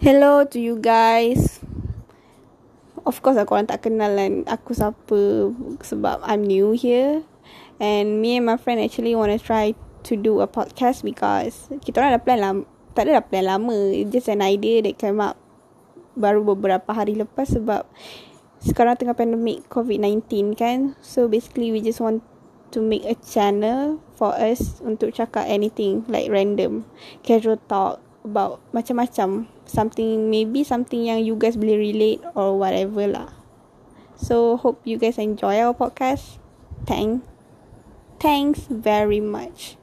Hello to you guys. Of course aku orang tak kenal kan aku siapa sebab I'm new here. And me and my friend actually want to try to do a podcast because kita orang dah plan lama. Tak ada plan lama. It's just an idea that came up baru beberapa hari lepas sebab sekarang tengah pandemic COVID-19 kan. So basically we just want to make a channel for us untuk cakap anything like random casual talk about macam-macam. Something maybe something yang you guys boleh relate or whatever lah. So hope you guys enjoy our podcast. Thank thanks very much